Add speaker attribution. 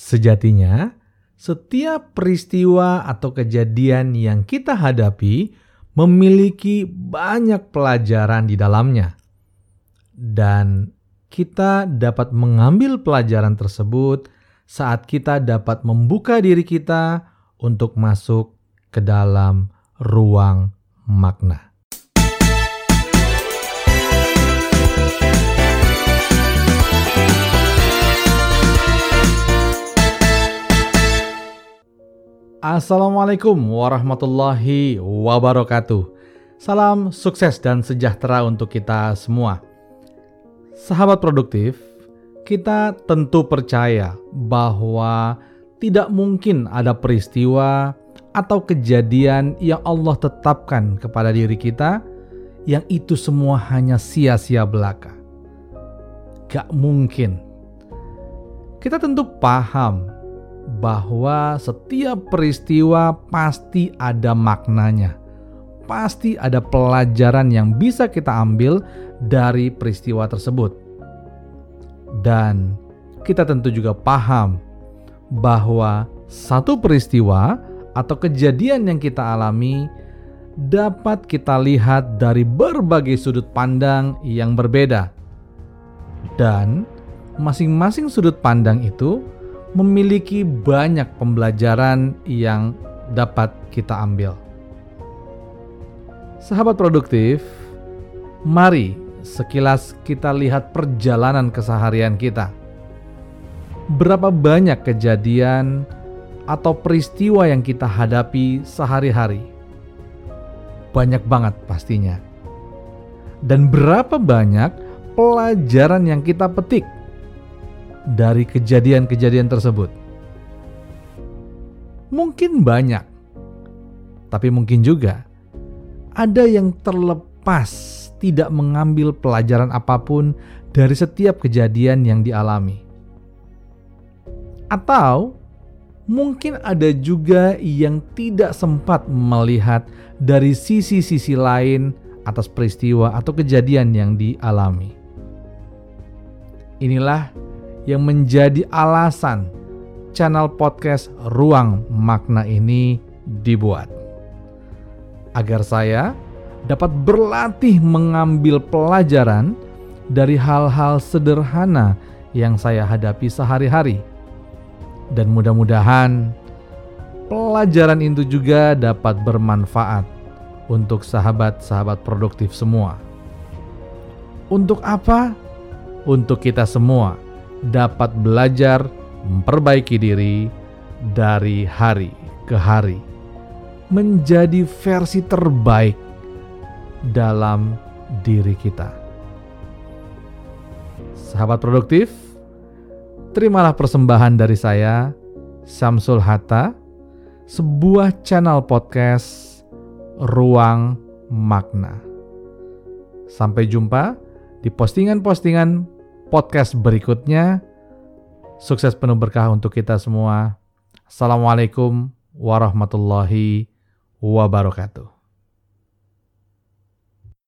Speaker 1: Sejatinya, setiap peristiwa atau kejadian yang kita hadapi memiliki banyak pelajaran di dalamnya, dan kita dapat mengambil pelajaran tersebut saat kita dapat membuka diri kita untuk masuk ke dalam ruang makna. Assalamualaikum warahmatullahi wabarakatuh. Salam sukses dan sejahtera untuk kita semua. Sahabat produktif, kita tentu percaya bahwa tidak mungkin ada peristiwa atau kejadian yang Allah tetapkan kepada diri kita yang itu semua hanya sia-sia belaka. Gak mungkin. Kita tentu paham bahwa setiap peristiwa pasti ada maknanya. Pasti ada pelajaran yang bisa kita ambil dari peristiwa tersebut. Dan kita tentu juga paham bahwa satu peristiwa atau kejadian yang kita alami dapat kita lihat dari berbagai sudut pandang yang berbeda. Dan masing-masing sudut pandang itu memiliki banyak pembelajaran yang dapat kita ambil. Sahabat produktif, mari sekilas kita lihat perjalanan keseharian kita. Berapa banyak kejadian atau peristiwa yang kita hadapi sehari-hari? Banyak banget pastinya. Dan berapa banyak pelajaran yang kita petik dari kejadian-kejadian tersebut? Mungkin banyak, tapi mungkin juga ada yang terlepas tidak mengambil pelajaran apa pun dari setiap kejadian yang dialami. Atau mungkin ada juga yang tidak sempat melihat dari sisi-sisi lain atas peristiwa atau kejadian yang dialami. Inilah yang menjadi alasan channel podcast Ruang Makna ini dibuat. Agar saya dapat berlatih mengambil pelajaran dari hal-hal sederhana yang saya hadapi sehari-hari. Dan mudah-mudahan pelajaran itu juga dapat bermanfaat untuk sahabat-sahabat produktif semua. Untuk apa? Untuk kita semua dapat belajar memperbaiki diri dari hari ke hari, menjadi versi terbaik dalam diri kita. Sahabat produktif, terimalah persembahan dari saya, Samsul Hatta, sebuah channel podcast Ruang Makna. Sampai jumpa di postingan-postingan podcast berikutnya. Sukses penuh berkah untuk kita semua. Assalamualaikum warahmatullahi wabarakatuh.